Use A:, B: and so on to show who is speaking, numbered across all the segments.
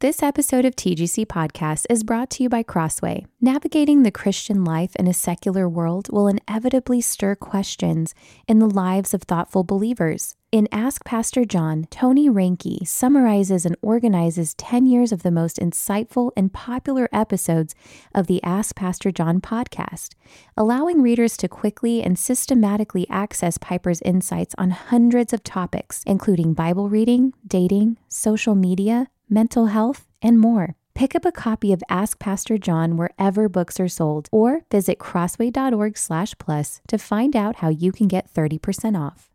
A: This episode of TGC Podcast is brought to you by Crossway. Navigating the Christian life in a secular world will inevitably stir questions in the lives of thoughtful believers. In Ask Pastor John, Tony Reinke summarizes and organizes 10 years of the most insightful and popular episodes of the Ask Pastor John podcast, allowing readers to quickly and systematically access Piper's insights on hundreds of topics, including Bible reading, dating, social media, mental health, and more. Pick up a copy of Ask Pastor John wherever books are sold or visit crossway.org slash plus to find out how you can get 30% off.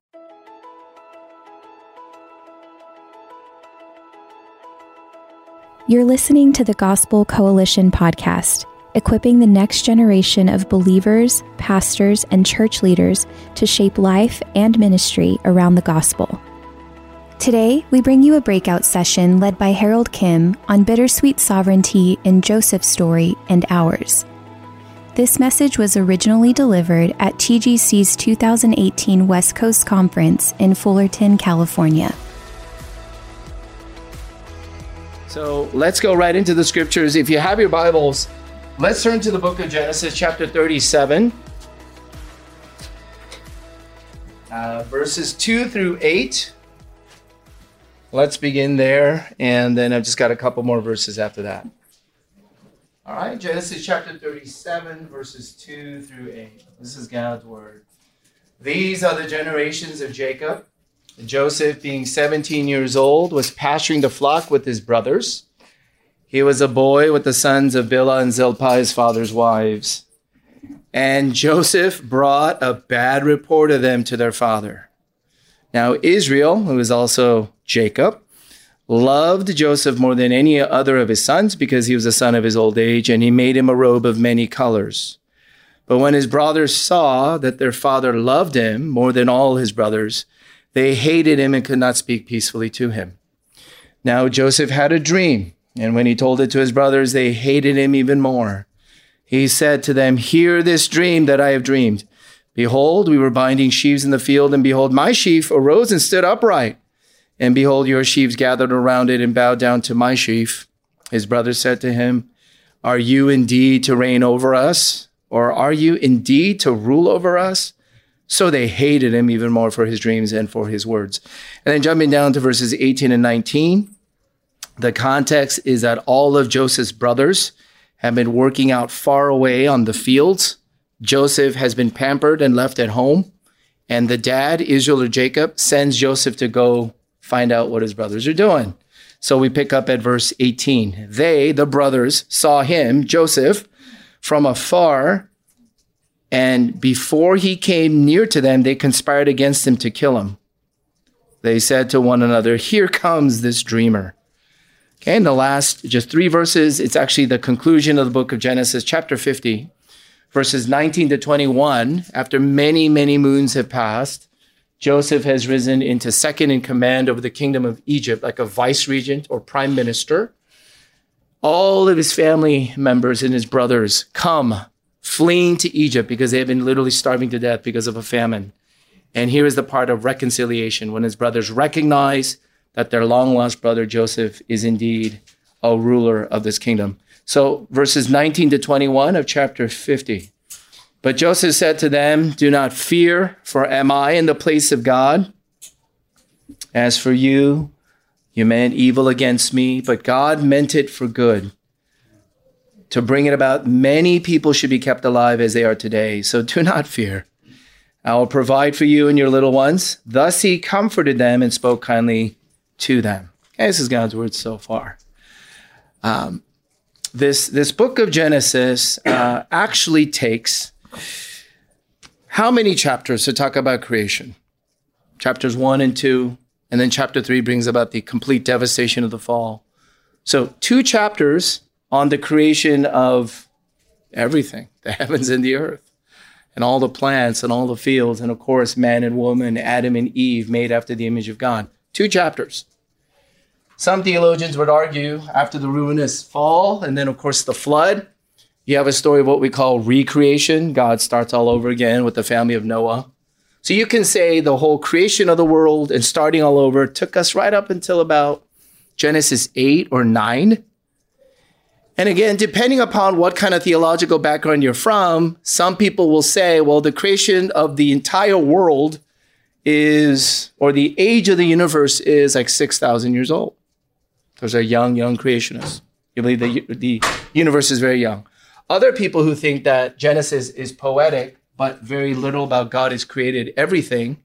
A: You're listening to the Gospel Coalition podcast, equipping the next generation of believers, pastors, and church leaders to shape life and ministry around the gospel. Today, we bring you a breakout session led by Harold Kim on bittersweet sovereignty in Joseph's story and ours. This message was originally delivered at TGC's 2018 West Coast Conference in Fullerton, California.
B: So let's go right into the scriptures. If you have your Bibles, let's turn to the book of Genesis, chapter 37, uh, verses 2 through 8. Let's begin there, and then I've just got a couple more verses after that. All right, Genesis chapter 37, verses 2 through 8. This is God's word. These are the generations of Jacob. Joseph, being 17 years old, was pasturing the flock with his brothers. He was a boy with the sons of Bilhah and Zilpah, his father's wives. And Joseph brought a bad report of them to their father. Now, Israel, who is also Jacob, loved Joseph more than any other of his sons because he was a son of his old age, and he made him a robe of many colors. But when his brothers saw that their father loved him more than all his brothers, they hated him and could not speak peacefully to him. Now Joseph had a dream, and when he told it to his brothers, they hated him even more. He said to them, Hear this dream that I have dreamed. Behold, we were binding sheaves in the field, and behold, my sheaf arose and stood upright. And behold, your sheaves gathered around it and bowed down to my sheaf. His brothers said to him, Are you indeed to reign over us? Or are you indeed to rule over us? So they hated him even more for his dreams and for his words. And then jumping down to verses 18 and 19, the context is that all of Joseph's brothers have been working out far away on the fields. Joseph has been pampered and left at home. And the dad, Israel or Jacob, sends Joseph to go find out what his brothers are doing. So we pick up at verse 18. They, the brothers, saw him, Joseph, from afar, and before he came near to them, they conspired against him to kill him. They said to one another, Here comes this dreamer. Okay, in the last just three verses, it's actually the conclusion of the book of Genesis, chapter 50, verses 19 to 21. After many, many moons have passed, Joseph has risen into second in command over the kingdom of Egypt, like a vice regent or prime minister. All of his family members and his brothers come fleeing to Egypt because they have been literally starving to death because of a famine. And here is the part of reconciliation when his brothers recognize that their long lost brother Joseph is indeed a ruler of this kingdom. So, verses 19 to 21 of chapter 50. But Joseph said to them, Do not fear, for am I in the place of God? As for you, you meant evil against me, but God meant it for good. To bring it about, many people should be kept alive as they are today. So do not fear. I will provide for you and your little ones. Thus he comforted them and spoke kindly to them. Okay, this is God's word so far. Um, this this book of Genesis uh, actually takes how many chapters to talk about creation? Chapters one and two, and then chapter three brings about the complete devastation of the fall. So two chapters on the creation of everything, the heavens and the earth, and all the plants and all the fields, and of course, man and woman, Adam and Eve, made after the image of God. Two chapters. Some theologians would argue after the ruinous fall, and then, of course, the flood, you have a story of what we call recreation. God starts all over again with the family of Noah. So you can say the whole creation of the world and starting all over took us right up until about Genesis 8 or 9. And again, depending upon what kind of theological background you're from, some people will say, well, the creation of the entire world is, or the age of the universe is like 6,000 years old. Those are young, young creationists. You believe the, the universe is very young. Other people who think that Genesis is poetic, but very little about God has created everything,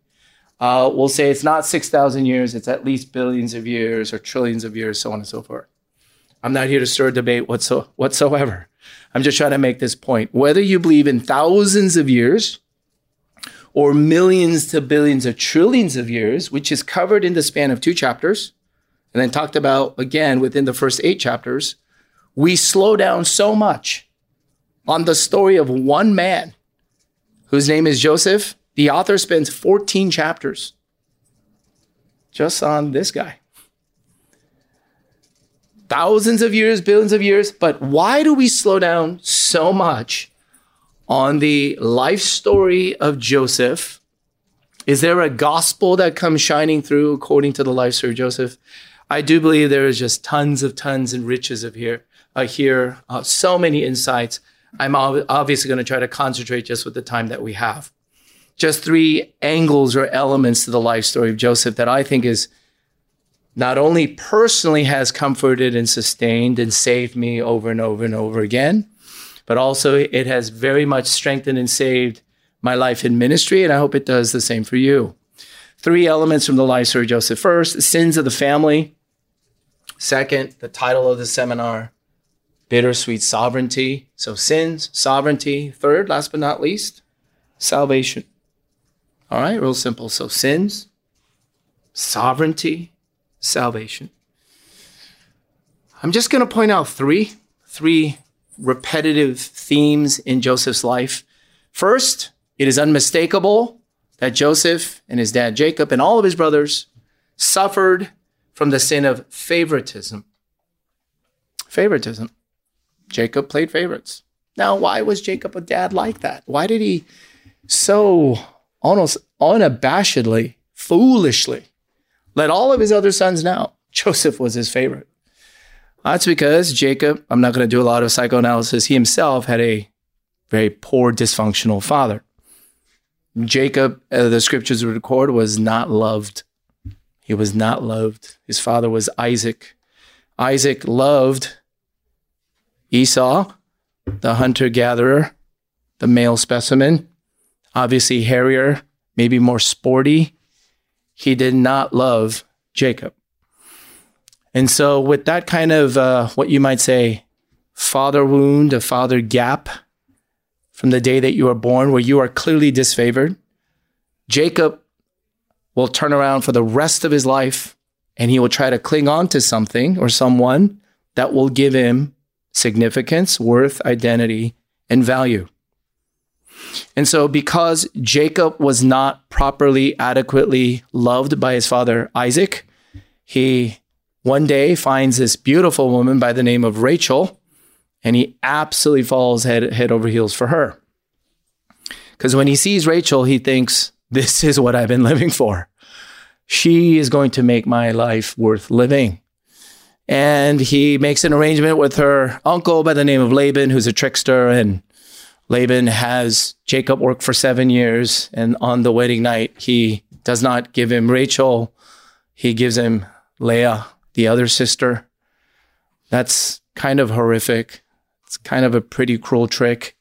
B: uh, will say it's not 6,000 years, it's at least billions of years or trillions of years, so on and so forth. I'm not here to stir a debate whatso- whatsoever. I'm just trying to make this point. Whether you believe in thousands of years or millions to billions or trillions of years, which is covered in the span of two chapters, and then talked about again within the first eight chapters, we slow down so much on the story of one man whose name is Joseph. The author spends 14 chapters just on this guy. Thousands of years, billions of years, but why do we slow down so much on the life story of Joseph? Is there a gospel that comes shining through according to the life story of Joseph? I do believe there is just tons of tons and riches of here, uh, here, uh, so many insights I'm obviously going to try to concentrate just with the time that we have. Just three angles or elements to the life story of Joseph that I think is not only personally has comforted and sustained and saved me over and over and over again, but also it has very much strengthened and saved my life in ministry. And I hope it does the same for you. Three elements from the life story of Joseph. First, the sins of the family. Second, the title of the seminar bittersweet sovereignty. So sins, sovereignty. Third, last but not least, salvation. All right, real simple. So sins, sovereignty, salvation. I'm just going to point out three, three repetitive themes in Joseph's life. First, it is unmistakable that Joseph and his dad Jacob and all of his brothers suffered from the sin of favoritism. Favoritism. Jacob played favorites. Now, why was Jacob a dad like that? Why did he so almost unabashedly, foolishly let all of his other sons know Joseph was his favorite? That's because Jacob, I'm not going to do a lot of psychoanalysis, he himself had a very poor, dysfunctional father. Jacob, uh, the scriptures record, was not loved. He was not loved. His father was Isaac. Isaac loved Esau, the hunter gatherer, the male specimen, obviously hairier, maybe more sporty. He did not love Jacob. And so, with that kind of uh, what you might say, father wound, a father gap from the day that you were born, where you are clearly disfavored, Jacob will turn around for the rest of his life and he will try to cling on to something or someone that will give him significance, worth, identity, and value. And so, because Jacob was not properly, adequately loved by his father Isaac, he one day finds this beautiful woman by the name of Rachel, and he absolutely falls head, head over heels for her. Because when he sees Rachel, he thinks, This is what I've been living for. She is going to make my life worth living. And he makes an arrangement with her uncle by the name of Laban, who's a trickster. And Laban has Jacob work for seven years. And on the wedding night, he does not give him Rachel, he gives him Leah, the other sister. That's kind of horrific. It's kind of a pretty cruel trick.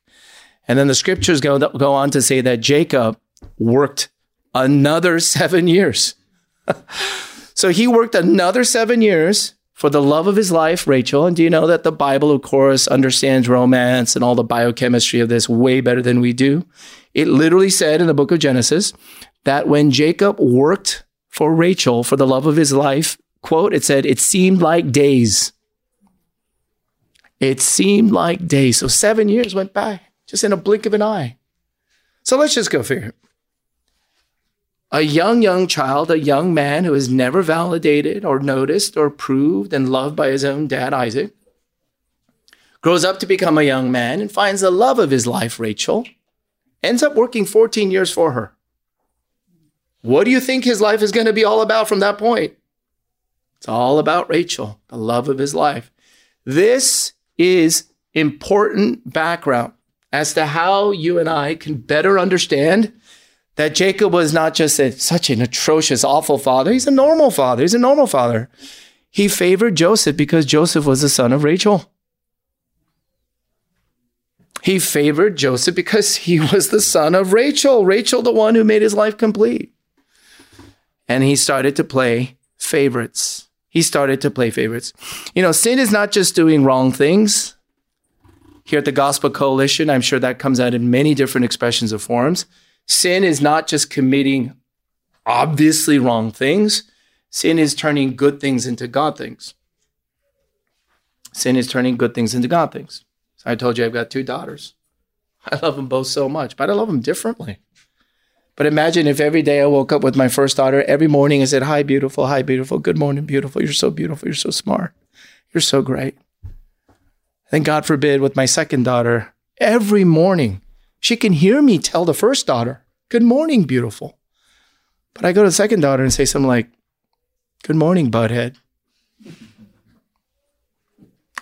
B: And then the scriptures go, go on to say that Jacob worked another seven years. So he worked another seven years for the love of his life, Rachel. And do you know that the Bible, of course, understands romance and all the biochemistry of this way better than we do? It literally said in the book of Genesis that when Jacob worked for Rachel for the love of his life, quote, it said, it seemed like days. It seemed like days. So seven years went by just in a blink of an eye. So let's just go figure. A young, young child, a young man who is never validated or noticed or proved and loved by his own dad, Isaac, grows up to become a young man and finds the love of his life, Rachel, ends up working 14 years for her. What do you think his life is going to be all about from that point? It's all about Rachel, the love of his life. This is important background as to how you and I can better understand that Jacob was not just a, such an atrocious, awful father. He's a normal father. He's a normal father. He favored Joseph because Joseph was the son of Rachel. He favored Joseph because he was the son of Rachel, Rachel, the one who made his life complete. And he started to play favorites. He started to play favorites. You know, sin is not just doing wrong things. Here at the Gospel Coalition, I'm sure that comes out in many different expressions of forms. Sin is not just committing obviously wrong things, sin is turning good things into God things. Sin is turning good things into God things. So I told you I've got two daughters. I love them both so much, but I love them differently. But imagine if every day I woke up with my first daughter, every morning I said, Hi, beautiful. Hi, beautiful. Good morning, beautiful. You're so beautiful. You're so smart. You're so great. Then, God forbid, with my second daughter, every morning she can hear me tell the first daughter, Good morning, beautiful. But I go to the second daughter and say something like, Good morning, butthead.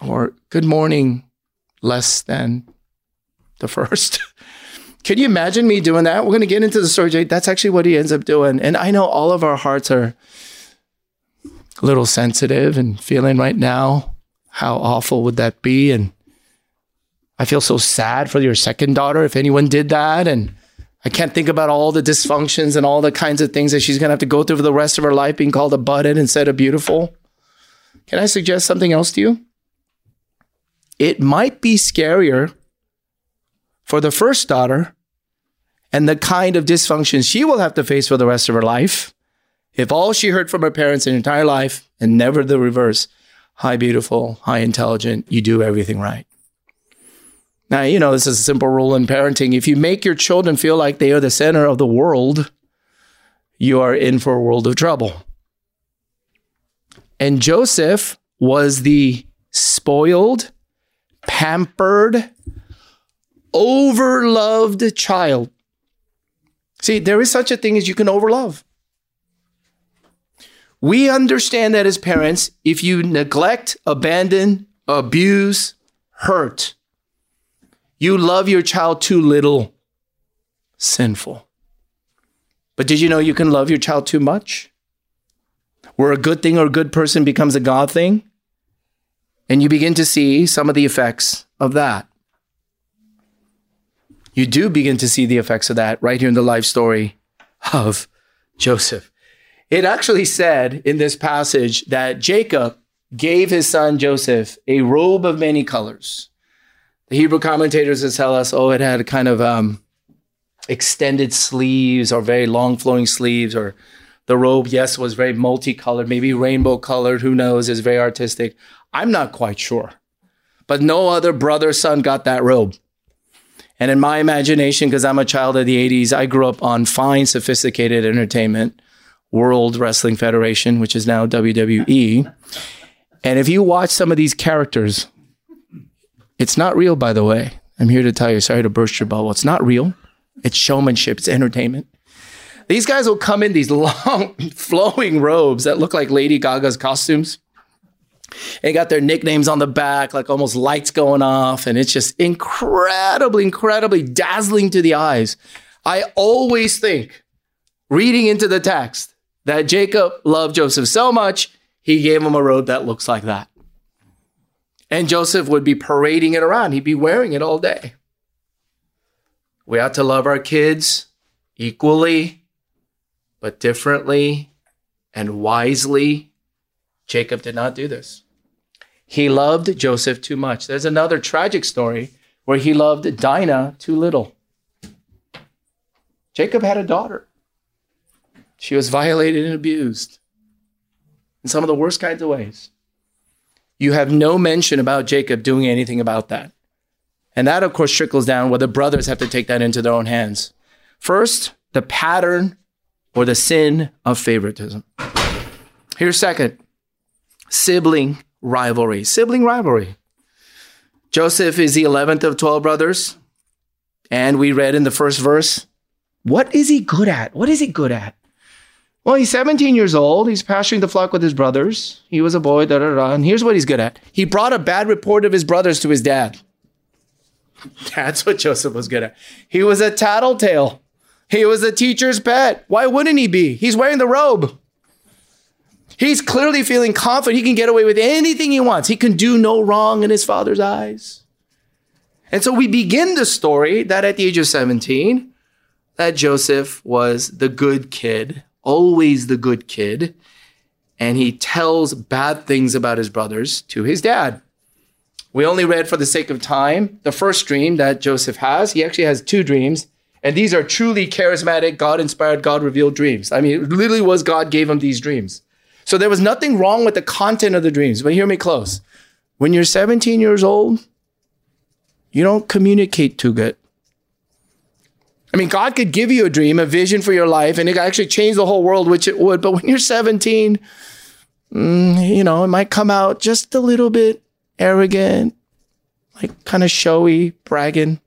B: Or good morning, less than the first. Can you imagine me doing that? We're going to get into the story. That's actually what he ends up doing. And I know all of our hearts are a little sensitive and feeling right now how awful would that be? And I feel so sad for your second daughter if anyone did that. And I can't think about all the dysfunctions and all the kinds of things that she's going to have to go through for the rest of her life being called a butthead instead of beautiful. Can I suggest something else to you? It might be scarier for the first daughter and the kind of dysfunction she will have to face for the rest of her life if all she heard from her parents in her entire life and never the reverse hi, beautiful, hi, intelligent, you do everything right. Now, you know, this is a simple rule in parenting. If you make your children feel like they are the center of the world, you are in for a world of trouble. And Joseph was the spoiled, pampered, overloved child. See, there is such a thing as you can overlove. We understand that as parents, if you neglect, abandon, abuse, hurt, you love your child too little. Sinful. But did you know you can love your child too much? Where a good thing or a good person becomes a God thing? And you begin to see some of the effects of that. You do begin to see the effects of that right here in the life story of Joseph. It actually said in this passage that Jacob gave his son Joseph a robe of many colors. The Hebrew commentators tell us, oh, it had kind of um, extended sleeves or very long flowing sleeves, or the robe, yes, was very multicolored, maybe rainbow colored. Who knows? Is very artistic. I'm not quite sure. But no other brother son got that robe. And in my imagination, because I'm a child of the 80s, I grew up on fine, sophisticated entertainment, World Wrestling Federation, which is now WWE. And if you watch some of these characters, it's not real, by the way. I'm here to tell you, sorry to burst your bubble. It's not real. It's showmanship, it's entertainment. These guys will come in these long, flowing robes that look like Lady Gaga's costumes. They got their nicknames on the back, like almost lights going off. And it's just incredibly, incredibly dazzling to the eyes. I always think, reading into the text, that Jacob loved Joseph so much, he gave him a robe that looks like that. And Joseph would be parading it around. He'd be wearing it all day. We ought to love our kids equally, but differently and wisely, Jacob did not do this. He loved Joseph too much. There's another tragic story where he loved Dinah too little. Jacob had a daughter. She was violated and abused in some of the worst kinds of ways. You have no mention about Jacob doing anything about that. And that, of course, trickles down where the brothers have to take that into their own hands. First, the pattern or the sin of favoritism. Here's second sibling rivalry. Sibling rivalry. Joseph is the 11th of 12 brothers. And we read in the first verse, what is he good at? What is he good at? Well, he's 17 years old. He's pasturing the flock with his brothers. He was a boy, da da da. And here's what he's good at. He brought a bad report of his brothers to his dad. That's what Joseph was good at. He was a tattletale. He was a teacher's pet. Why wouldn't he be? He's wearing the robe. He's clearly feeling confident he can get away with anything he wants. He can do no wrong in his father's eyes. And so we begin the story that at the age of 17, that Joseph was the good kid, always the good kid, and he tells bad things about his brothers to his dad. We only read for the sake of time the first dream that Joseph has. He actually has two dreams, and these are truly charismatic, God inspired, God revealed dreams. I mean, it literally was God gave him these dreams. So there was nothing wrong with the content of the dreams, but hear me close. When you're 17 years old, you don't communicate too good. I mean, God could give you a dream, a vision for your life, and it could actually change the whole world, which it would. But when you're 17, mm, you know, it might come out just a little bit arrogant, like kind of showy, bragging.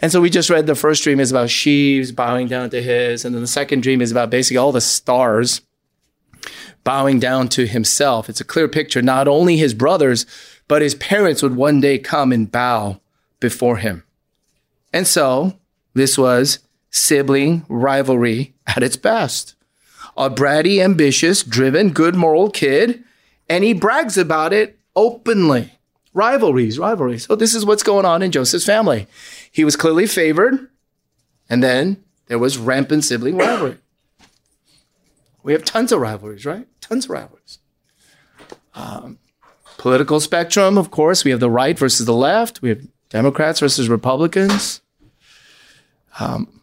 B: And so we just read the first dream is about sheaves bowing down to his. And then the second dream is about basically all the stars bowing down to himself. It's a clear picture. Not only his brothers, but his parents would one day come and bow before him. And so this was sibling rivalry at its best. A bratty, ambitious, driven, good moral kid, and he brags about it openly. Rivalries, rivalries. So this is what's going on in Joseph's family. He was clearly favored, and then there was rampant sibling rivalry. We have tons of rivalries, right? Tons of rivalries. Um, political spectrum, of course, we have the right versus the left. We have Democrats versus Republicans. Um,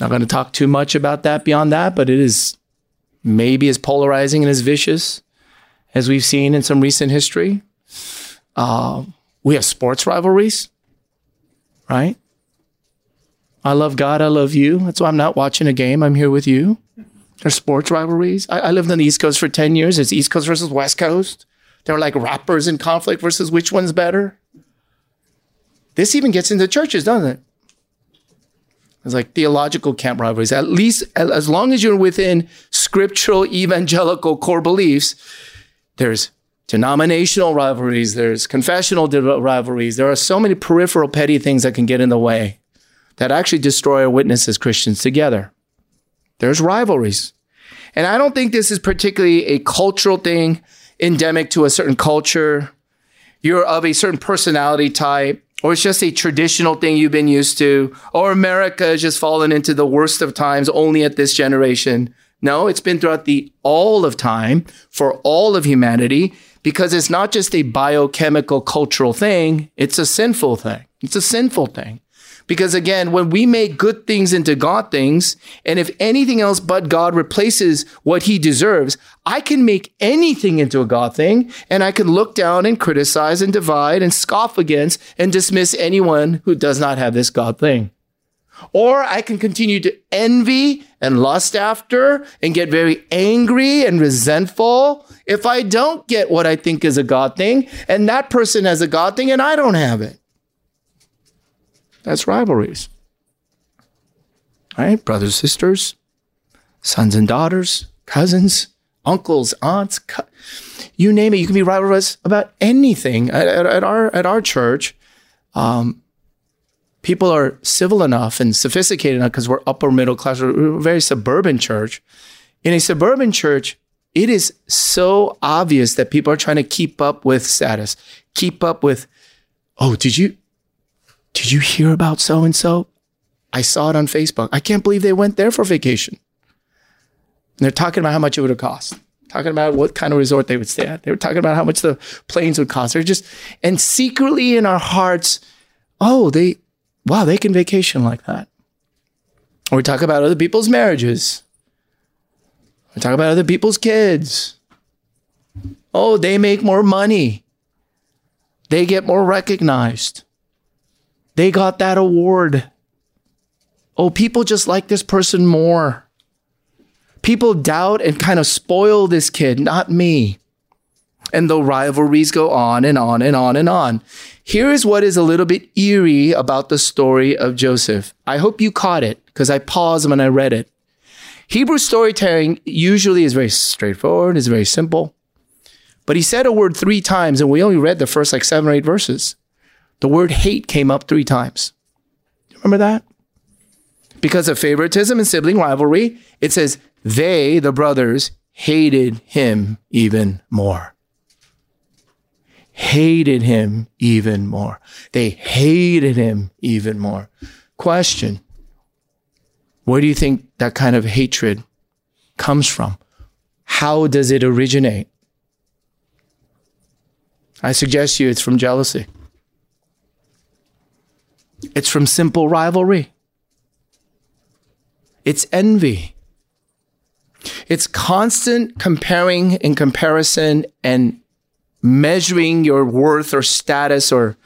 B: not going to talk too much about that beyond that, but it is maybe as polarizing and as vicious as we've seen in some recent history. Uh, we have sports rivalries, right? I love God, I love you. That's why I'm not watching a game. I'm here with you. There's sports rivalries. I, I lived on the East Coast for 10 years. It's East Coast versus West Coast. They're like rappers in conflict versus which one's better. This even gets into churches, doesn't it? It's like theological camp rivalries. At least as long as you're within scriptural evangelical core beliefs, there's denominational rivalries, there's confessional rivalries. There are so many peripheral petty things that can get in the way that actually destroy our witness as Christians together. There's rivalries. And I don't think this is particularly a cultural thing endemic to a certain culture. You're of a certain personality type or it's just a traditional thing you've been used to, or America has just fallen into the worst of times only at this generation. No, it's been throughout the all of time for all of humanity because it's not just a biochemical cultural thing, it's a sinful thing. It's a sinful thing. Because again, when we make good things into God things, and if anything else but God replaces what he deserves, I can make anything into a God thing, and I can look down and criticize and divide and scoff against and dismiss anyone who does not have this God thing. Or I can continue to envy and lust after and get very angry and resentful if I don't get what I think is a God thing, and that person has a God thing and I don't have it. That's rivalries. Right? Brothers, sisters, sons and daughters, cousins, uncles, aunts, co- you name it. You can be rivalries about anything. At, at, at, our at our church, um, people are civil enough and sophisticated enough because we're upper middle class. We're a very suburban church. In a suburban church, it is so obvious that people are trying to keep up with status, keep up with. Oh, did you did you hear about so and so? I saw it on Facebook. I can't believe they went there for vacation. they're talking about how much it would have cost. Talking about what kind of resort they would stay at. They were talking about how much the planes would cost. They're just, and secretly in our hearts, oh, they, wow, they can vacation like that. Or we talk about other people's marriages. We talk about other people's kids. Oh, they make more money. They get more recognized. They got that award. Oh, people just like this person more. People doubt and kind of spoil this kid, not me. And the rivalries go on and on and on and on. Here is what is a little bit eerie about the story of Joseph. I hope you caught it because I paused when I read it. Hebrew storytelling usually is very straightforward, is very simple. But he said a word three times, and we only read the first like seven or eight verses. The word hate came up three times. Remember that? Because of favoritism and sibling rivalry, it says they, the brothers, hated him even more. Hated him even more. They hated him even more. Question Where do you think that kind of hatred comes from? How does it originate? I suggest you it's from jealousy. It's from simple rivalry. It's envy. It's constant comparing and comparison and measuring your worth or status or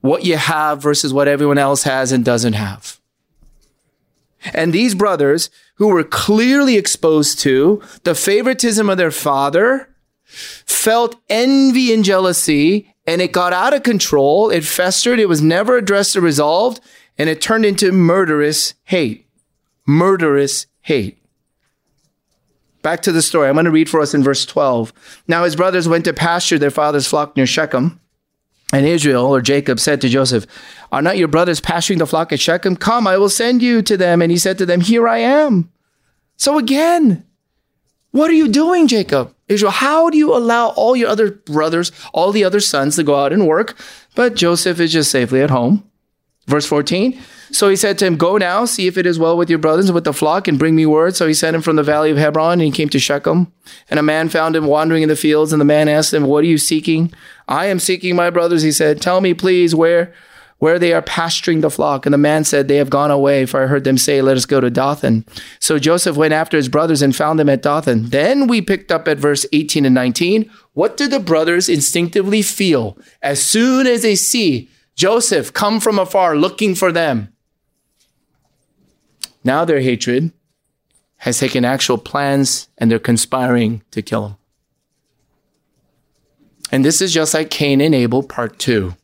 B: what you have versus what everyone else has and doesn't have. And these brothers who were clearly exposed to the favoritism of their father felt envy and jealousy and it got out of control. It festered. It was never addressed or resolved. And it turned into murderous hate. Murderous hate. Back to the story. I'm going to read for us in verse 12. Now his brothers went to pasture their father's flock near Shechem. And Israel or Jacob said to Joseph, Are not your brothers pasturing the flock at Shechem? Come, I will send you to them. And he said to them, Here I am. So again, what are you doing, Jacob? Israel, how do you allow all your other brothers, all the other sons to go out and work, but Joseph is just safely at home? Verse 14. So he said to him, Go now, see if it is well with your brothers and with the flock, and bring me word. So he sent him from the valley of Hebron, and he came to Shechem. And a man found him wandering in the fields, and the man asked him, What are you seeking? I am seeking my brothers, he said. Tell me, please, where where they are pasturing the flock. And the man said, They have gone away, for I heard them say, Let us go to Dothan. So Joseph went after his brothers and found them at Dothan. Then we picked up at verse 18 and 19. What do the brothers instinctively feel as soon as they see Joseph come from afar looking for them? Now their hatred has taken actual plans and they're conspiring to kill him. And this is just like Cain and Abel, part two.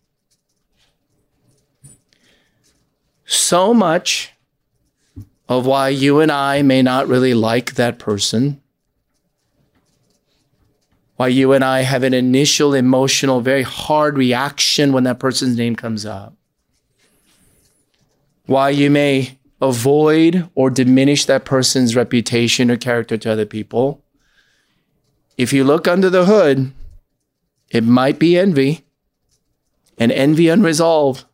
B: So much of why you and I may not really like that person, why you and I have an initial emotional, very hard reaction when that person's name comes up, why you may avoid or diminish that person's reputation or character to other people. If you look under the hood, it might be envy, and envy unresolved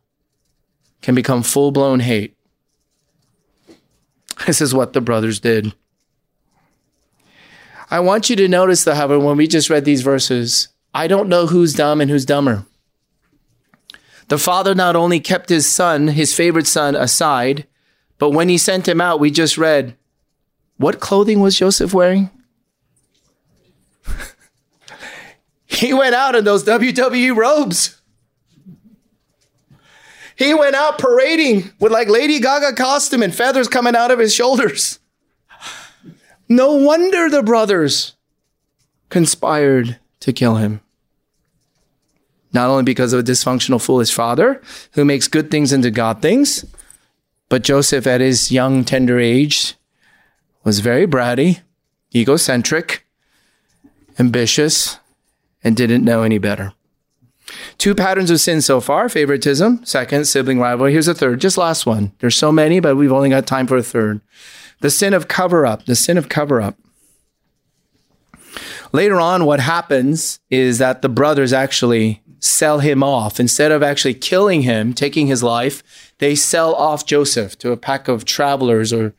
B: can become full blown hate. This is what the brothers did. I want you to notice, though, however, when we just read these verses, I don't know who's dumb and who's dumber. The father not only kept his son, his favorite son, aside, but when he sent him out, we just read, what clothing was Joseph wearing? he went out in those WWE robes. He went out parading with like Lady Gaga costume and feathers coming out of his shoulders. No wonder the brothers conspired to kill him. Not only because of a dysfunctional, foolish father who makes good things into God things, but Joseph, at his young, tender age, was very bratty, egocentric, ambitious, and didn't know any better. Two patterns of sin so far favoritism, second, sibling rivalry. Here's a third, just last one. There's so many, but we've only got time for a third. The sin of cover up, the sin of cover up. Later on, what happens is that the brothers actually sell him off. Instead of actually killing him, taking his life, they sell off Joseph to a pack of travelers or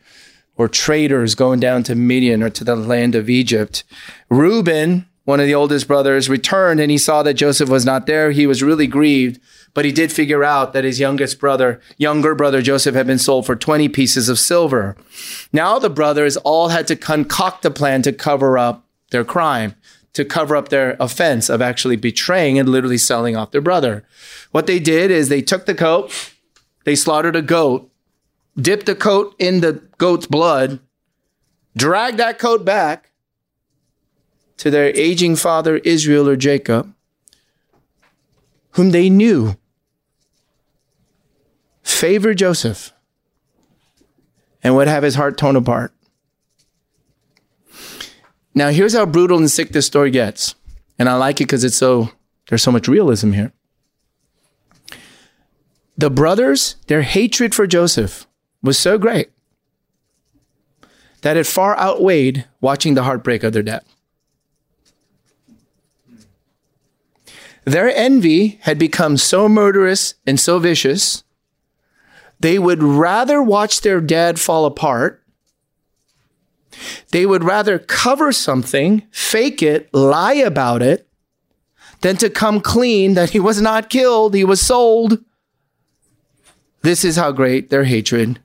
B: or traders going down to Midian or to the land of Egypt. Reuben, one of the oldest brothers, returned and he saw that Joseph was not there. He was really grieved, but he did figure out that his youngest brother, younger brother Joseph, had been sold for 20 pieces of silver. Now the brothers all had to concoct a plan to cover up their crime, to cover up their offense of actually betraying and literally selling off their brother. What they did is they took the coat, they slaughtered a goat, dipped the coat in the goat's blood, dragged that coat back to their aging father Israel or Jacob, whom they knew favored Joseph and would have his heart torn apart. Now, here's how brutal and sick this story gets. And I like it because it's so, there's so much realism here. The brothers, their hatred for Joseph was so great that it far outweighed watching the heartbreak of their dad. Their envy had become so murderous and so vicious, they would rather watch their dad fall apart they would rather cover something, fake it, lie about it, than to come clean that he was not killed, he was sold. This is how great their hatred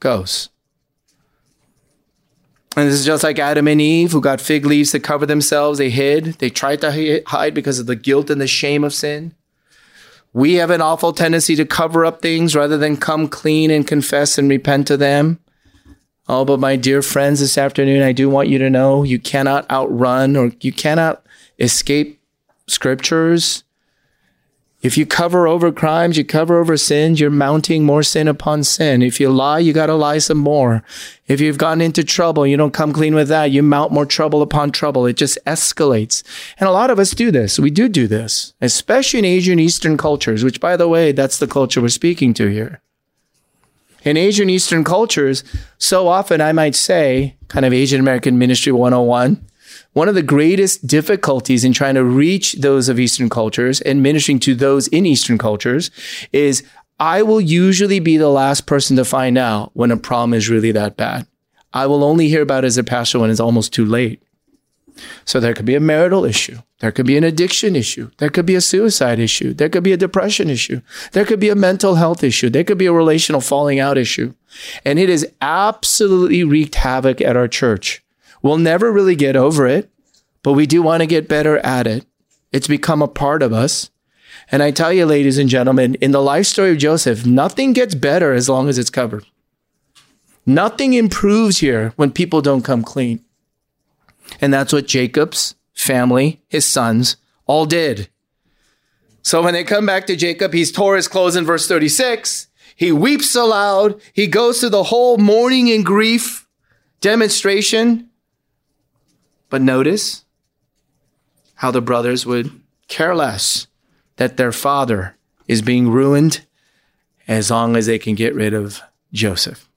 B: goes. And this is just like Adam and Eve, who got fig leaves to cover themselves. They hid. They tried to hide because of the guilt and the shame of sin. We have an awful tendency to cover up things rather than come clean and confess and repent to them. Oh, but my dear friends, this afternoon, I do want you to know you cannot outrun or you cannot escape scriptures. If you cover over crimes, you cover over sins, you're mounting more sin upon sin. If you lie, you got to lie some more. If you've gotten into trouble, you don't come clean with that, you mount more trouble upon trouble. It just escalates. And a lot of us do this. We do do this, especially in Asian Eastern cultures, which by the way, that's the culture we're speaking to here in Asian Eastern cultures, so often I might say, kind of Asian American Ministry 101, one of the greatest difficulties in trying to reach those of Eastern cultures and ministering to those in Eastern cultures is I will usually be the last person to find out when a problem is really that bad. I will only hear about it as a pastor when it's almost too late. So there could be a marital issue. There could be an addiction issue. There could be a suicide issue. There could be a depression issue. There could be a mental health issue. There could be a relational falling out issue. And it has absolutely wreaked havoc at our church. We'll never really get over it, but we do want to get better at it. It's become a part of us. And I tell you, ladies and gentlemen, in the life story of Joseph, nothing gets better as long as it's covered. Nothing improves here when people don't come clean. And that's what Jacob's family, his sons, all did. So when they come back to Jacob, he's tore his clothes in verse 36. He weeps aloud. He goes through the whole mourning and grief demonstration. But notice how the brothers would care less that their father is being ruined as long as they can get rid of Joseph.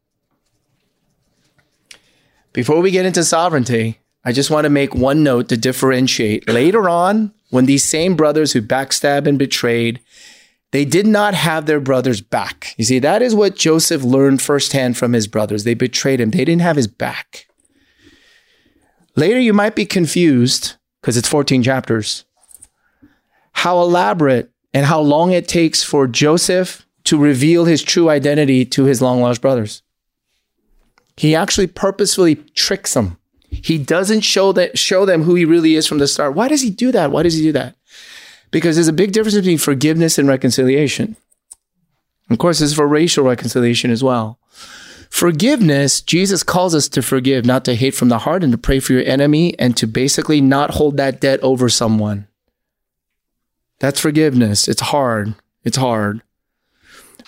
B: Before we get into sovereignty, I just want to make one note to differentiate. Later on, when these same brothers who backstab and betrayed, they did not have their brothers back. You see, that is what Joseph learned firsthand from his brothers. They betrayed him. They didn't have his back. Later, you might be confused because it's 14 chapters. How elaborate and how long it takes for Joseph to reveal his true identity to his long lost brothers. He actually purposefully tricks them. He doesn't show that show them who he really is from the start. Why does he do that? Why does he do that? Because there's a big difference between forgiveness and reconciliation. Of course, this is for racial reconciliation as well. Forgiveness, Jesus calls us to forgive, not to hate from the heart and to pray for your enemy and to basically not hold that debt over someone. That's forgiveness. It's hard. It's hard.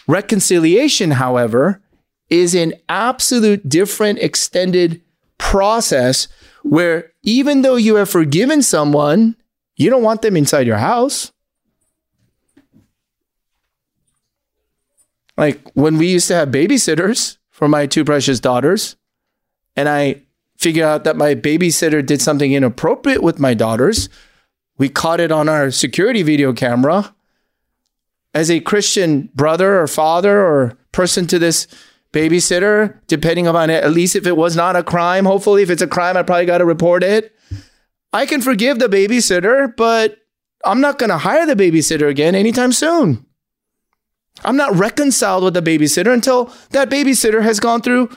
B: Reconciliation, however, is an absolute different extended process where even though you have forgiven someone, you don't want them inside your house. Like when we used to have babysitters for my two precious daughters, and I figured out that my babysitter did something inappropriate with my daughters, we caught it on our security video camera. As a Christian brother or father or person to this babysitter, depending upon it, at least if it was not a crime. Hopefully, if it's a crime, I probably got to report it. I can forgive the babysitter, but I'm not going to hire the babysitter again anytime soon. I'm not reconciled with the babysitter until that babysitter has gone through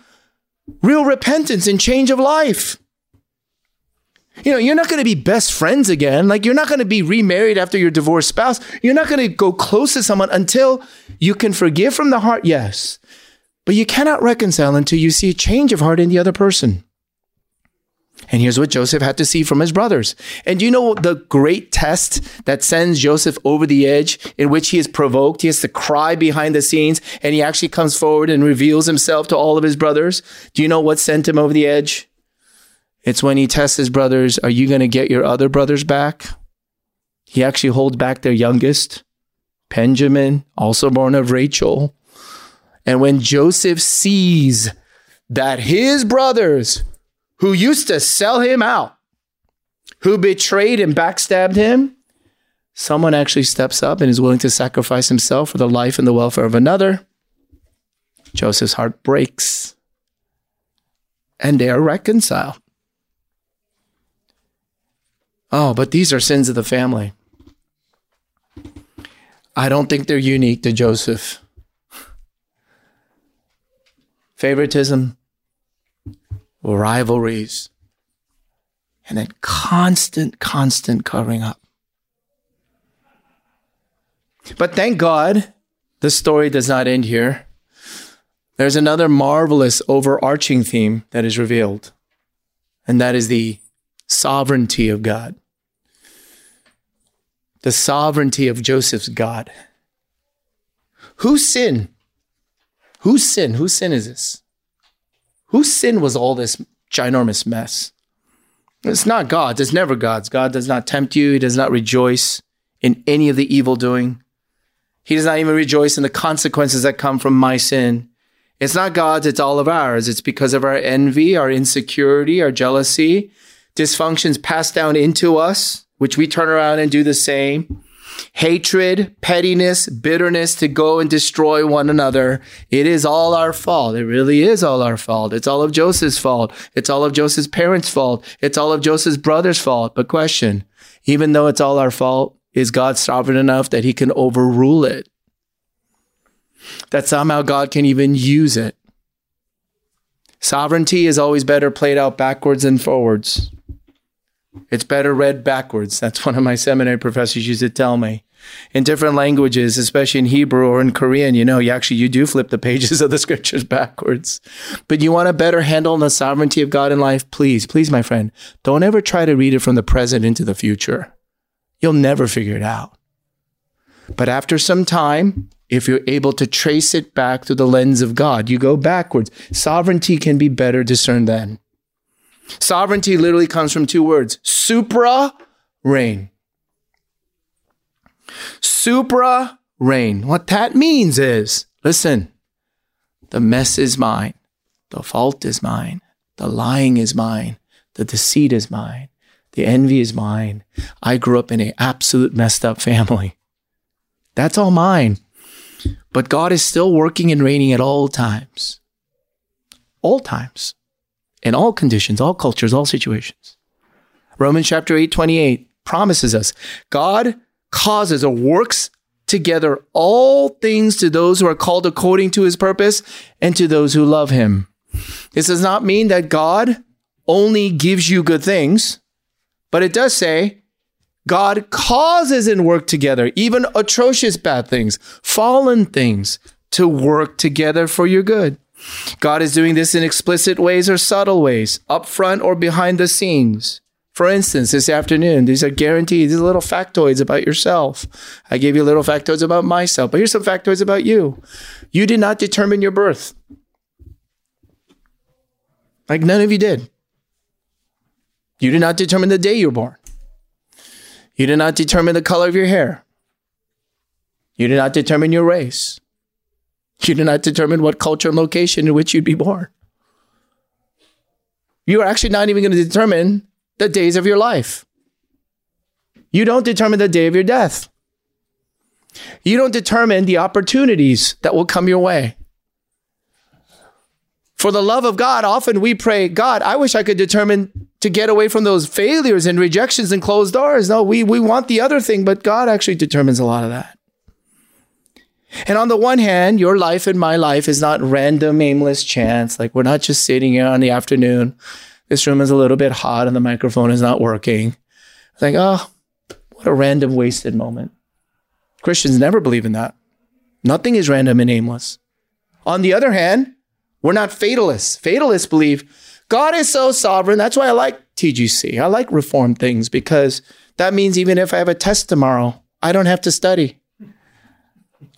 B: real repentance and change of life. You know, you're not going to be best friends again. Like, you're not going to be remarried after your divorced spouse. You're not going to go close to someone until you can forgive from the heart, yes. But you cannot reconcile until you see a change of heart in the other person. And here's what Joseph had to see from his brothers. And you know the great test that sends Joseph over the edge, in which he is provoked? He has to cry behind the scenes, and he actually comes forward and reveals himself to all of his brothers. Do you know what sent him over the edge? It's when he tests his brothers Are you going to get your other brothers back? He actually holds back their youngest, Benjamin, also born of Rachel. And when Joseph sees that his brothers, who used to sell him out, who betrayed and backstabbed him, someone actually steps up and is willing to sacrifice himself for the life and the welfare of another. Joseph's heart breaks and they are reconciled. Oh, but these are sins of the family. I don't think they're unique to Joseph. Favoritism, rivalries, and then constant, constant covering up. But thank God the story does not end here. There's another marvelous overarching theme that is revealed, and that is the sovereignty of God. The sovereignty of Joseph's God. Whose sin? Whose sin? Whose sin is this? Whose sin was all this ginormous mess? It's not God's. It's never God's. God does not tempt you. He does not rejoice in any of the evil doing. He does not even rejoice in the consequences that come from my sin. It's not God's, it's all of ours. It's because of our envy, our insecurity, our jealousy, dysfunctions passed down into us, which we turn around and do the same hatred, pettiness, bitterness to go and destroy one another. It is all our fault. It really is all our fault. It's all of Joseph's fault. It's all of Joseph's parents' fault. It's all of Joseph's brother's fault. But question, even though it's all our fault, is God sovereign enough that he can overrule it? That somehow God can even use it. Sovereignty is always better played out backwards than forwards. It's better read backwards. That's one of my seminary professors used to tell me. In different languages, especially in Hebrew or in Korean, you know, you actually you do flip the pages of the scriptures backwards. But you want a better handle on the sovereignty of God in life? Please, please, my friend, don't ever try to read it from the present into the future. You'll never figure it out. But after some time, if you're able to trace it back through the lens of God, you go backwards. Sovereignty can be better discerned then. Sovereignty literally comes from two words supra reign. Supra reign. What that means is listen, the mess is mine, the fault is mine, the lying is mine, the deceit is mine, the envy is mine. I grew up in an absolute messed up family. That's all mine. But God is still working and reigning at all times. All times in all conditions, all cultures, all situations. Romans chapter 8, 28 promises us God causes or works together all things to those who are called according to his purpose and to those who love him. This does not mean that God only gives you good things, but it does say God causes and work together, even atrocious bad things, fallen things, to work together for your good. God is doing this in explicit ways or subtle ways, up front or behind the scenes. For instance, this afternoon, these are guaranteed, these are little factoids about yourself. I gave you little factoids about myself, but here's some factoids about you. You did not determine your birth. Like none of you did. You did not determine the day you were born. You did not determine the color of your hair. You did not determine your race. You do not determine what culture and location in which you'd be born. You are actually not even going to determine the days of your life. You don't determine the day of your death. You don't determine the opportunities that will come your way. For the love of God, often we pray, God, I wish I could determine to get away from those failures and rejections and closed doors. No, we, we want the other thing, but God actually determines a lot of that. And on the one hand, your life and my life is not random, aimless chance. Like we're not just sitting here on the afternoon. This room is a little bit hot and the microphone is not working. Like, oh, what a random, wasted moment. Christians never believe in that. Nothing is random and aimless. On the other hand, we're not fatalists. Fatalists believe God is so sovereign. That's why I like TGC. I like reform things because that means even if I have a test tomorrow, I don't have to study.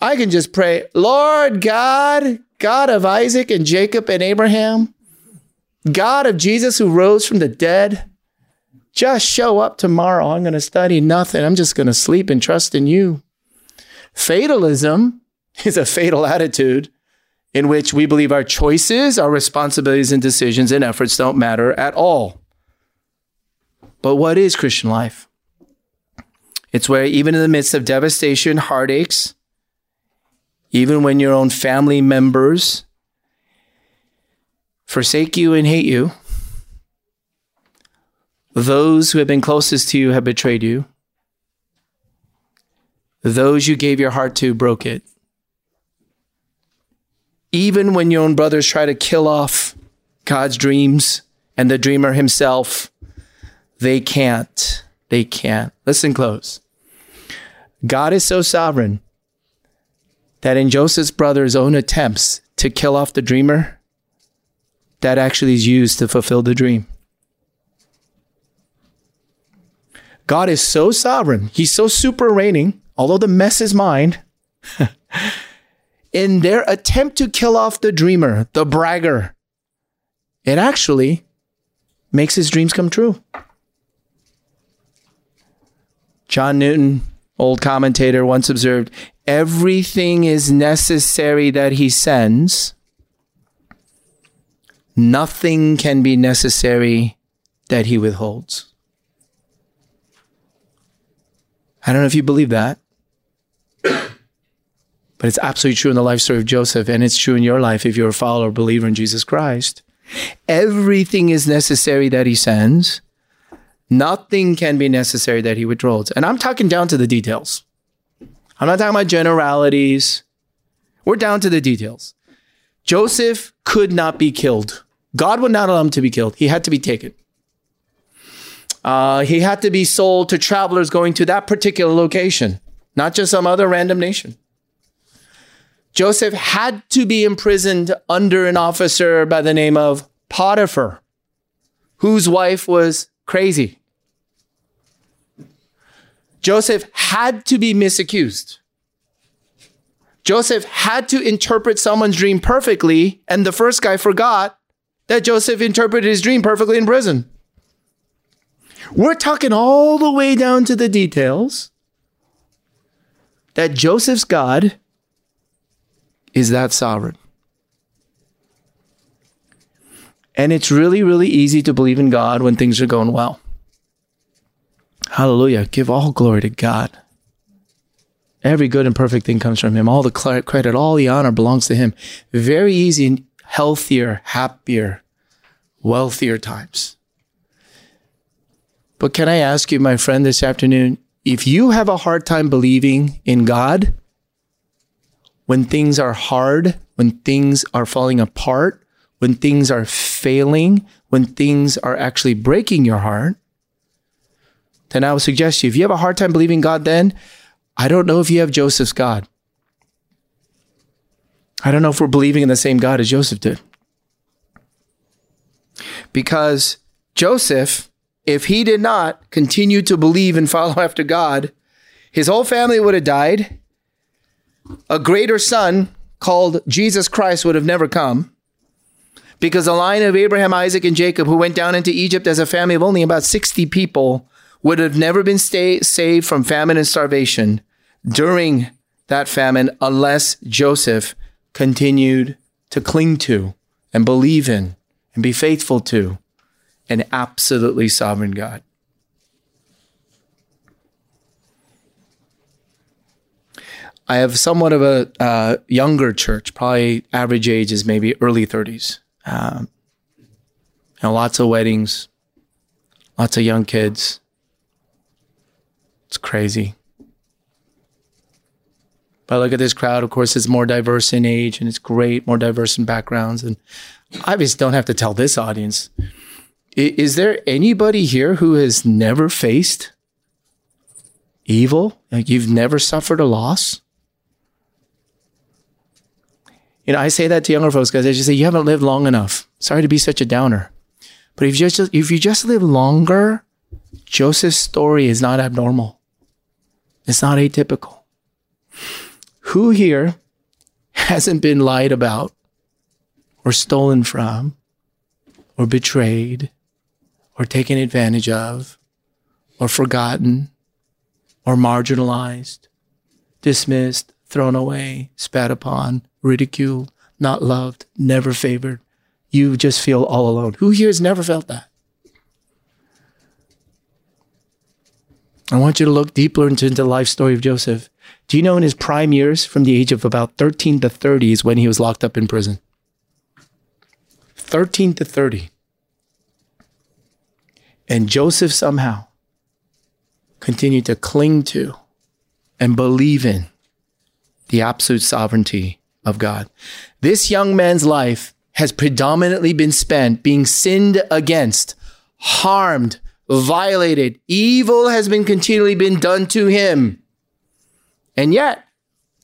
B: I can just pray, Lord God, God of Isaac and Jacob and Abraham, God of Jesus who rose from the dead, just show up tomorrow. I'm going to study nothing. I'm just going to sleep and trust in you. Fatalism is a fatal attitude in which we believe our choices, our responsibilities, and decisions and efforts don't matter at all. But what is Christian life? It's where, even in the midst of devastation, heartaches, even when your own family members forsake you and hate you, those who have been closest to you have betrayed you, those you gave your heart to broke it. Even when your own brothers try to kill off God's dreams and the dreamer himself, they can't. They can't. Listen close. God is so sovereign that in Joseph's brother's own attempts to kill off the dreamer, that actually is used to fulfill the dream. God is so sovereign, He's so super reigning, although the mess is mine. in their attempt to kill off the dreamer, the bragger, it actually makes his dreams come true. John Newton, old commentator, once observed everything is necessary that he sends, nothing can be necessary that he withholds. I don't know if you believe that, but it's absolutely true in the life story of Joseph, and it's true in your life if you're a follower, believer in Jesus Christ. Everything is necessary that he sends. Nothing can be necessary that he withdraws. And I'm talking down to the details. I'm not talking about generalities. We're down to the details. Joseph could not be killed. God would not allow him to be killed. He had to be taken. Uh, he had to be sold to travelers going to that particular location, not just some other random nation. Joseph had to be imprisoned under an officer by the name of Potiphar, whose wife was crazy. Joseph had to be misaccused. Joseph had to interpret someone's dream perfectly, and the first guy forgot that Joseph interpreted his dream perfectly in prison. We're talking all the way down to the details that Joseph's God is that sovereign. And it's really, really easy to believe in God when things are going well. Hallelujah. Give all glory to God. Every good and perfect thing comes from Him. All the credit, all the honor belongs to Him. Very easy, and healthier, happier, wealthier times. But can I ask you, my friend, this afternoon, if you have a hard time believing in God, when things are hard, when things are falling apart, when things are failing, when things are actually breaking your heart, then I would suggest you, if you have a hard time believing God, then I don't know if you have Joseph's God. I don't know if we're believing in the same God as Joseph did. Because Joseph, if he did not continue to believe and follow after God, his whole family would have died. A greater son called Jesus Christ would have never come because the line of Abraham, Isaac, and Jacob, who went down into Egypt as a family of only about 60 people, would have never been stay, saved from famine and starvation during that famine unless Joseph continued to cling to and believe in and be faithful to an absolutely sovereign God. I have somewhat of a uh, younger church, probably average age is maybe early 30s. Um, you know, lots of weddings, lots of young kids. It's crazy. But look at this crowd. Of course, it's more diverse in age and it's great, more diverse in backgrounds. And I just don't have to tell this audience. Is there anybody here who has never faced evil? Like you've never suffered a loss? You know, I say that to younger folks because I just say, you haven't lived long enough. Sorry to be such a downer. But if you just, if you just live longer, Joseph's story is not abnormal. It's not atypical. Who here hasn't been lied about or stolen from or betrayed or taken advantage of or forgotten or marginalized, dismissed, thrown away, spat upon, ridiculed, not loved, never favored. You just feel all alone. Who here has never felt that? I want you to look deeper into, into the life story of Joseph. Do you know in his prime years, from the age of about 13 to 30, is when he was locked up in prison? 13 to 30. And Joseph somehow continued to cling to and believe in the absolute sovereignty of God. This young man's life has predominantly been spent being sinned against, harmed, violated. Evil has been continually been done to him. And yet,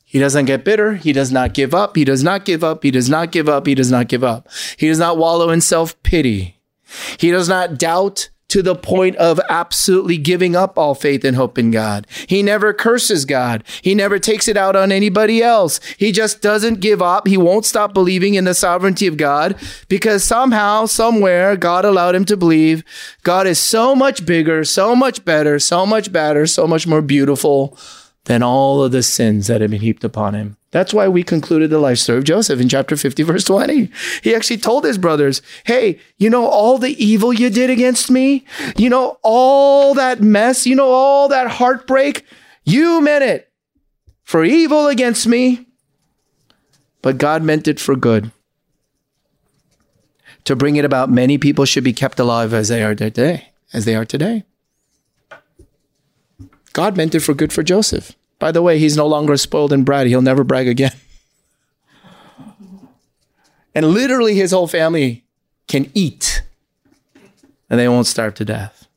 B: he doesn't get bitter. He does not give up. He does not give up. He does not give up. He does not give up. He does not wallow in self pity. He does not doubt to the point of absolutely giving up all faith and hope in God. He never curses God. He never takes it out on anybody else. He just doesn't give up. He won't stop believing in the sovereignty of God because somehow, somewhere, God allowed him to believe God is so much bigger, so much better, so much better, so much more beautiful than all of the sins that have been heaped upon him. That's why we concluded the life story of Joseph in chapter 50, verse 20. He actually told his brothers, Hey, you know, all the evil you did against me, you know, all that mess, you know, all that heartbreak, you meant it for evil against me, but God meant it for good. To bring it about, many people should be kept alive as they are today, as they are today. God meant it for good for Joseph. By the way, he's no longer spoiled and bratty. He'll never brag again. And literally, his whole family can eat and they won't starve to death.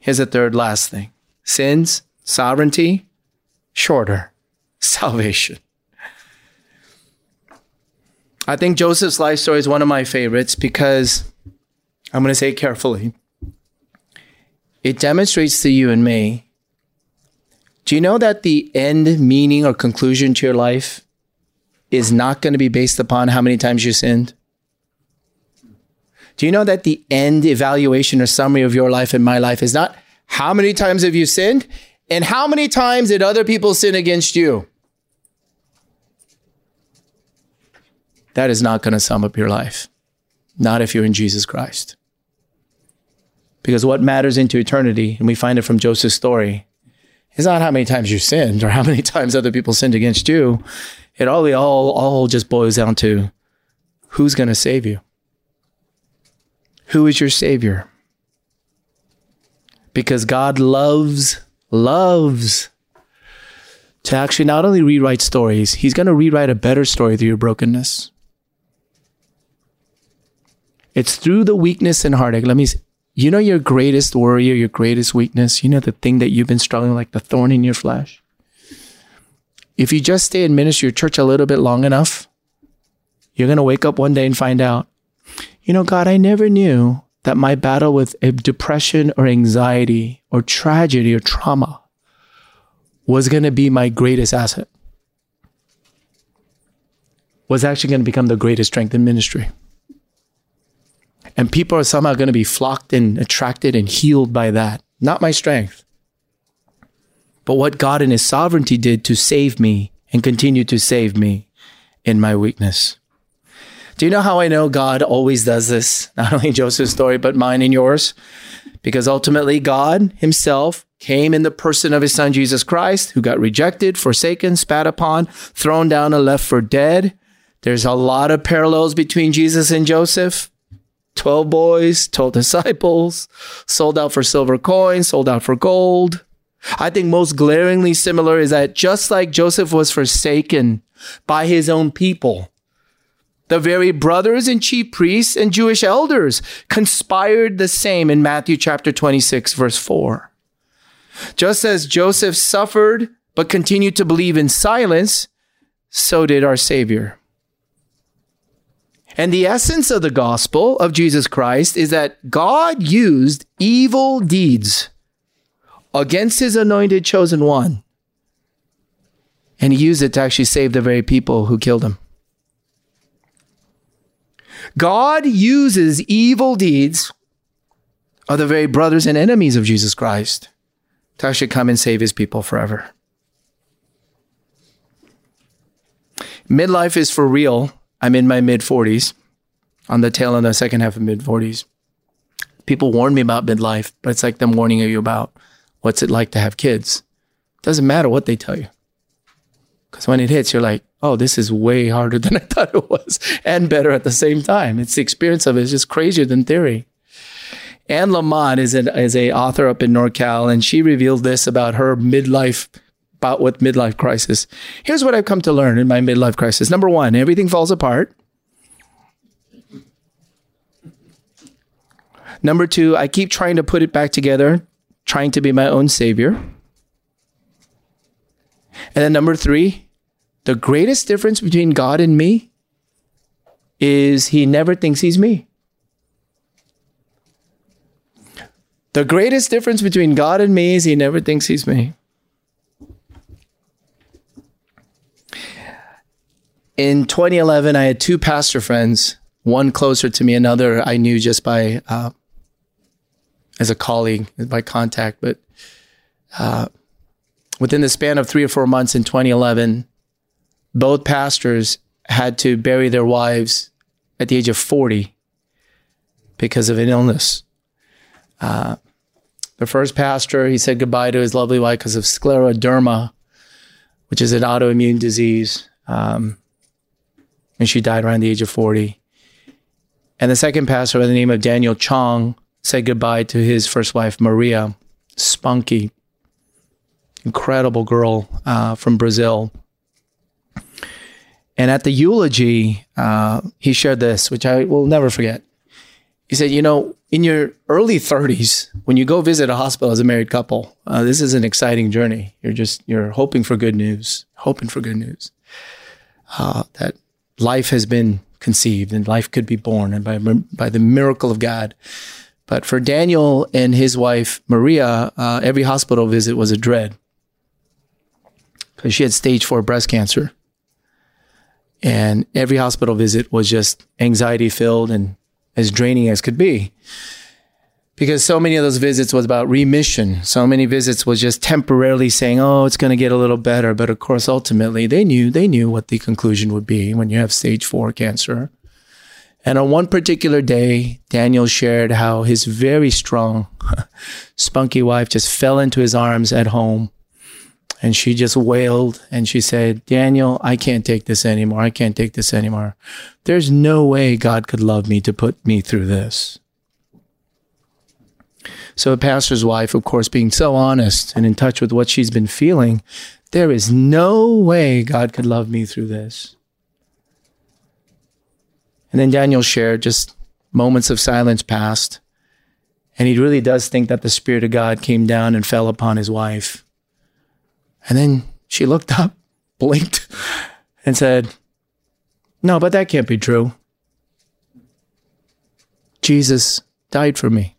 B: Here's a third last thing sins, sovereignty, shorter, salvation. I think Joseph's life story is one of my favorites because I'm going to say it carefully. It demonstrates to you and me do you know that the end meaning or conclusion to your life is not going to be based upon how many times you sinned? Do you know that the end evaluation or summary of your life and my life is not how many times have you sinned and how many times did other people sin against you? That is not going to sum up your life. Not if you're in Jesus Christ. Because what matters into eternity, and we find it from Joseph's story, it's not how many times you sinned or how many times other people sinned against you. It all all all just boils down to who's going to save you. Who is your savior? Because God loves loves to actually not only rewrite stories, he's going to rewrite a better story through your brokenness. It's through the weakness and heartache. Let me you know your greatest worry or your greatest weakness? You know the thing that you've been struggling like the thorn in your flesh? If you just stay in ministry or church a little bit long enough, you're going to wake up one day and find out, you know, God, I never knew that my battle with eh, depression or anxiety or tragedy or trauma was going to be my greatest asset, was actually going to become the greatest strength in ministry. And people are somehow going to be flocked and attracted and healed by that. Not my strength, but what God in His sovereignty did to save me and continue to save me in my weakness. Do you know how I know God always does this? Not only Joseph's story, but mine and yours. Because ultimately, God Himself came in the person of His Son Jesus Christ, who got rejected, forsaken, spat upon, thrown down, and left for dead There's a lot of parallels between Jesus and Joseph. 12 boys, 12 disciples, sold out for silver coins, sold out for gold. I think most glaringly similar is that just like Joseph was forsaken by his own people, the very brothers and chief priests and Jewish elders conspired the same in Matthew chapter 26, verse 4. Just as Joseph suffered but continued to believe in silence, so did our Savior. And the essence of the gospel of Jesus Christ is that God used evil deeds against his anointed chosen one. And he used it to actually save the very people who killed him. God uses evil deeds of the very brothers and enemies of Jesus Christ to actually come and save his people forever. Midlife is for real. I'm in my mid 40s, on the tail end of the second half of mid 40s. People warn me about midlife, but it's like them warning you about what's it like to have kids. Doesn't matter what they tell you. Because when it hits, you're like, oh, this is way harder than I thought it was and better at the same time. It's the experience of it. It's just crazier than theory. Anne Lamott is an is a author up in NorCal, and she revealed this about her midlife about with midlife crisis. Here's what I've come to learn in my midlife crisis. Number one, everything falls apart. Number two, I keep trying to put it back together, trying to be my own savior. And then number three, the greatest difference between God and me is he never thinks he's me. The greatest difference between God and me is he never thinks he's me. In 2011, I had two pastor friends, one closer to me, another I knew just by uh, as a colleague, by contact. But uh, within the span of three or four months in 2011, both pastors had to bury their wives at the age of 40 because of an illness. Uh, the first pastor, he said goodbye to his lovely wife because of scleroderma, which is an autoimmune disease. Um, and she died around the age of 40. And the second pastor, by the name of Daniel Chong, said goodbye to his first wife, Maria, spunky, incredible girl uh, from Brazil. And at the eulogy, uh, he shared this, which I will never forget. He said, You know, in your early 30s, when you go visit a hospital as a married couple, uh, this is an exciting journey. You're just, you're hoping for good news, hoping for good news. Uh, that life has been conceived and life could be born and by, by the miracle of God. But for Daniel and his wife, Maria, uh, every hospital visit was a dread because she had stage four breast cancer. And every hospital visit was just anxiety filled and as draining as could be. Because so many of those visits was about remission. So many visits was just temporarily saying, "Oh, it's going to get a little better." But of course, ultimately, they knew they knew what the conclusion would be when you have stage four cancer. And on one particular day, Daniel shared how his very strong, spunky wife just fell into his arms at home and she just wailed and she said, Daniel, I can't take this anymore. I can't take this anymore. There's no way God could love me to put me through this. So, a pastor's wife, of course, being so honest and in touch with what she's been feeling, there is no way God could love me through this. And then Daniel shared just moments of silence passed. And he really does think that the Spirit of God came down and fell upon his wife. And then she looked up, blinked, and said, No, but that can't be true. Jesus died for me.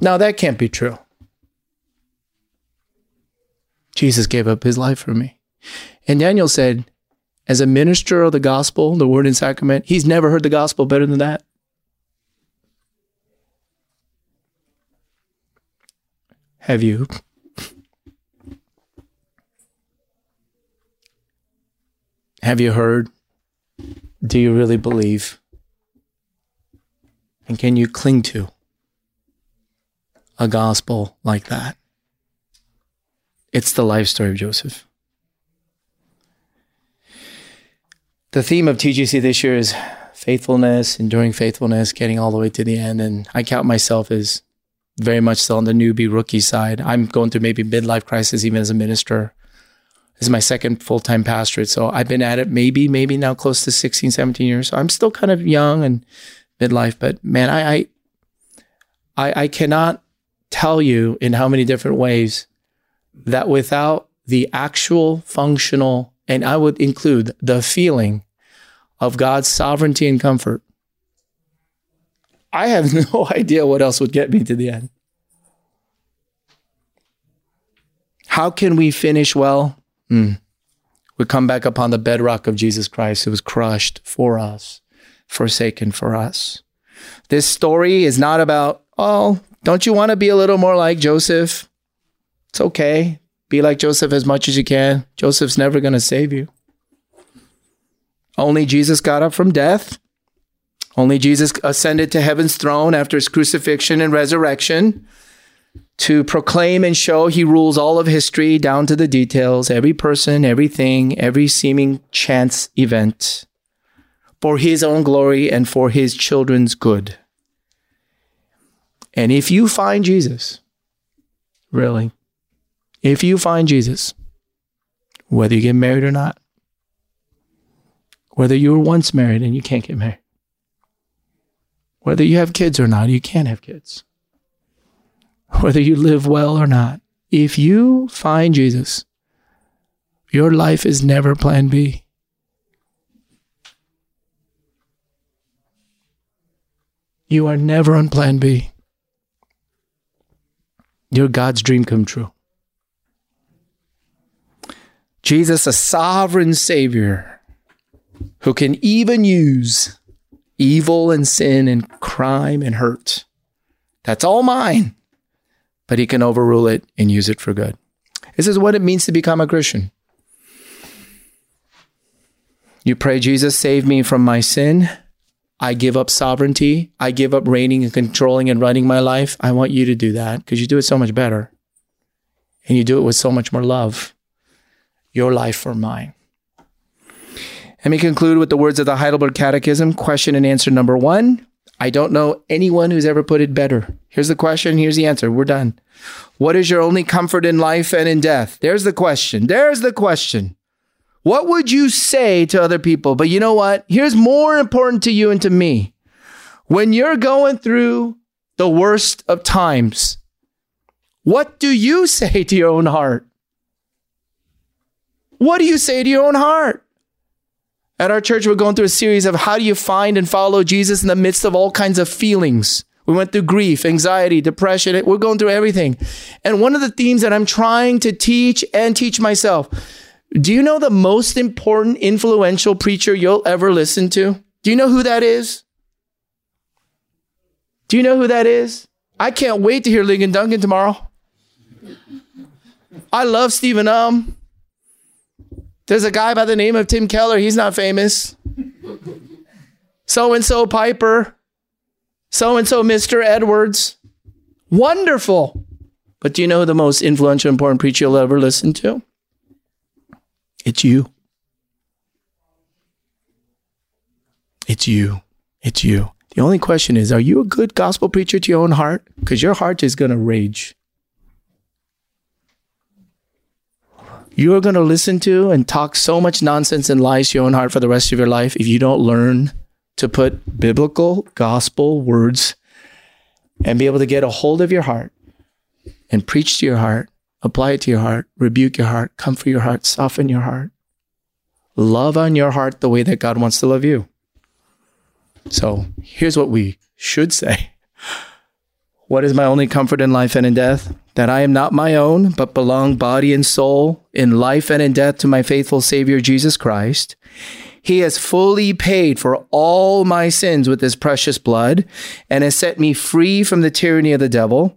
B: Now that can't be true. Jesus gave up his life for me. And Daniel said, as a minister of the gospel, the word and sacrament, he's never heard the gospel better than that. Have you? Have you heard? Do you really believe? And can you cling to a gospel like that? It's the life story of Joseph. The theme of TGC this year is faithfulness, enduring faithfulness, getting all the way to the end. And I count myself as very much still on the newbie rookie side. I'm going through maybe midlife crisis even as a minister. This is my second full time pastorate. So I've been at it maybe, maybe now close to 16, 17 years. So I'm still kind of young and midlife, but man, I, I, I, I cannot tell you in how many different ways that without the actual functional, and I would include the feeling of God's sovereignty and comfort, I have no idea what else would get me to the end. How can we finish well? Mm. We come back upon the bedrock of Jesus Christ, who was crushed for us, forsaken for us. This story is not about, oh, don't you want to be a little more like Joseph? It's okay. Be like Joseph as much as you can. Joseph's never going to save you. Only Jesus got up from death. Only Jesus ascended to heaven's throne after his crucifixion and resurrection to proclaim and show he rules all of history down to the details, every person, everything, every seeming chance event for his own glory and for his children's good. And if you find Jesus, really, if you find Jesus, whether you get married or not, whether you were once married and you can't get married, whether you have kids or not, you can't have kids, whether you live well or not, if you find Jesus, your life is never plan B. You are never on plan B. You're God's dream come true. Jesus, a sovereign Savior who can even use evil and sin and crime and hurt. That's all mine. But He can overrule it and use it for good. This is what it means to become a Christian. You pray, Jesus, save me from my sin. I give up sovereignty. I give up reigning and controlling and running my life. I want you to do that because you do it so much better. And you do it with so much more love. Your life for mine. Let me conclude with the words of the Heidelberg Catechism, question and answer number one. I don't know anyone who's ever put it better. Here's the question, here's the answer. We're done. What is your only comfort in life and in death? There's the question. There's the question. What would you say to other people? But you know what? Here's more important to you and to me. When you're going through the worst of times, what do you say to your own heart? What do you say to your own heart? At our church, we're going through a series of how do you find and follow Jesus in the midst of all kinds of feelings. We went through grief, anxiety, depression. We're going through everything. And one of the themes that I'm trying to teach and teach myself do you know the most important influential preacher you'll ever listen to? Do you know who that is? Do you know who that is? I can't wait to hear Ligon Duncan tomorrow. I love Stephen Um. There's a guy by the name of Tim Keller. He's not famous. So and so Piper. So and so Mr. Edwards. Wonderful. But do you know the most influential, important preacher you'll ever listen to? It's you. It's you. It's you. The only question is are you a good gospel preacher to your own heart? Because your heart is going to rage. You're going to listen to and talk so much nonsense and lies to your own heart for the rest of your life if you don't learn to put biblical gospel words and be able to get a hold of your heart and preach to your heart Apply it to your heart, rebuke your heart, comfort your heart, soften your heart. Love on your heart the way that God wants to love you. So here's what we should say What is my only comfort in life and in death? That I am not my own, but belong body and soul in life and in death to my faithful Savior Jesus Christ. He has fully paid for all my sins with his precious blood and has set me free from the tyranny of the devil.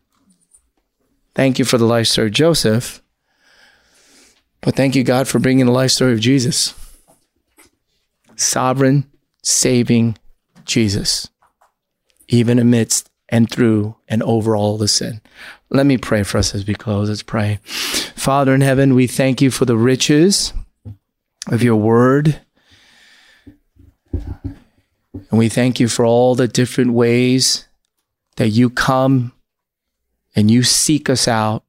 B: Thank you for the life story of Joseph, but thank you, God, for bringing the life story of Jesus. Sovereign, saving Jesus, even amidst and through and over all the sin. Let me pray for us as we close. Let's pray. Father in heaven, we thank you for the riches of your word. And we thank you for all the different ways that you come and you seek us out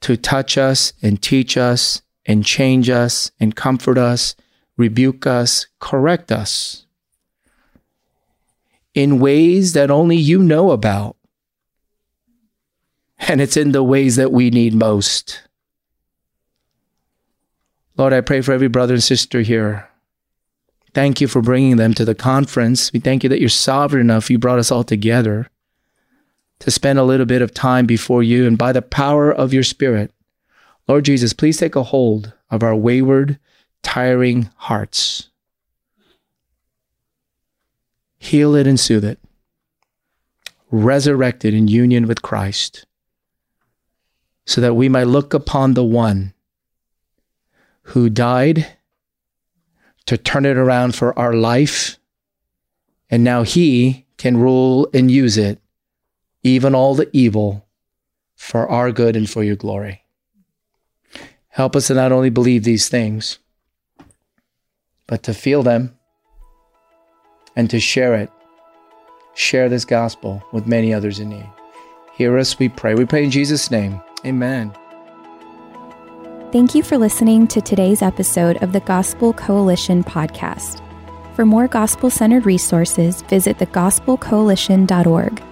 B: to touch us and teach us and change us and comfort us, rebuke us, correct us in ways that only you know about. And it's in the ways that we need most. Lord, I pray for every brother and sister here. Thank you for bringing them to the conference. We thank you that you're sovereign enough. You brought us all together to spend a little bit of time before you. And by the power of your Spirit, Lord Jesus, please take a hold of our wayward, tiring hearts. Heal it and soothe it. Resurrect it in union with Christ so that we might look upon the one who died to turn it around for our life. And now he can rule and use it, even all the evil, for our good and for your glory. Help us to not only believe these things, but to feel them and to share it. Share this gospel with many others in need. Hear us, we pray. We pray in Jesus' name. Amen.
A: Thank you for listening to today's episode of the Gospel Coalition podcast. For more gospel centered resources, visit thegospelcoalition.org.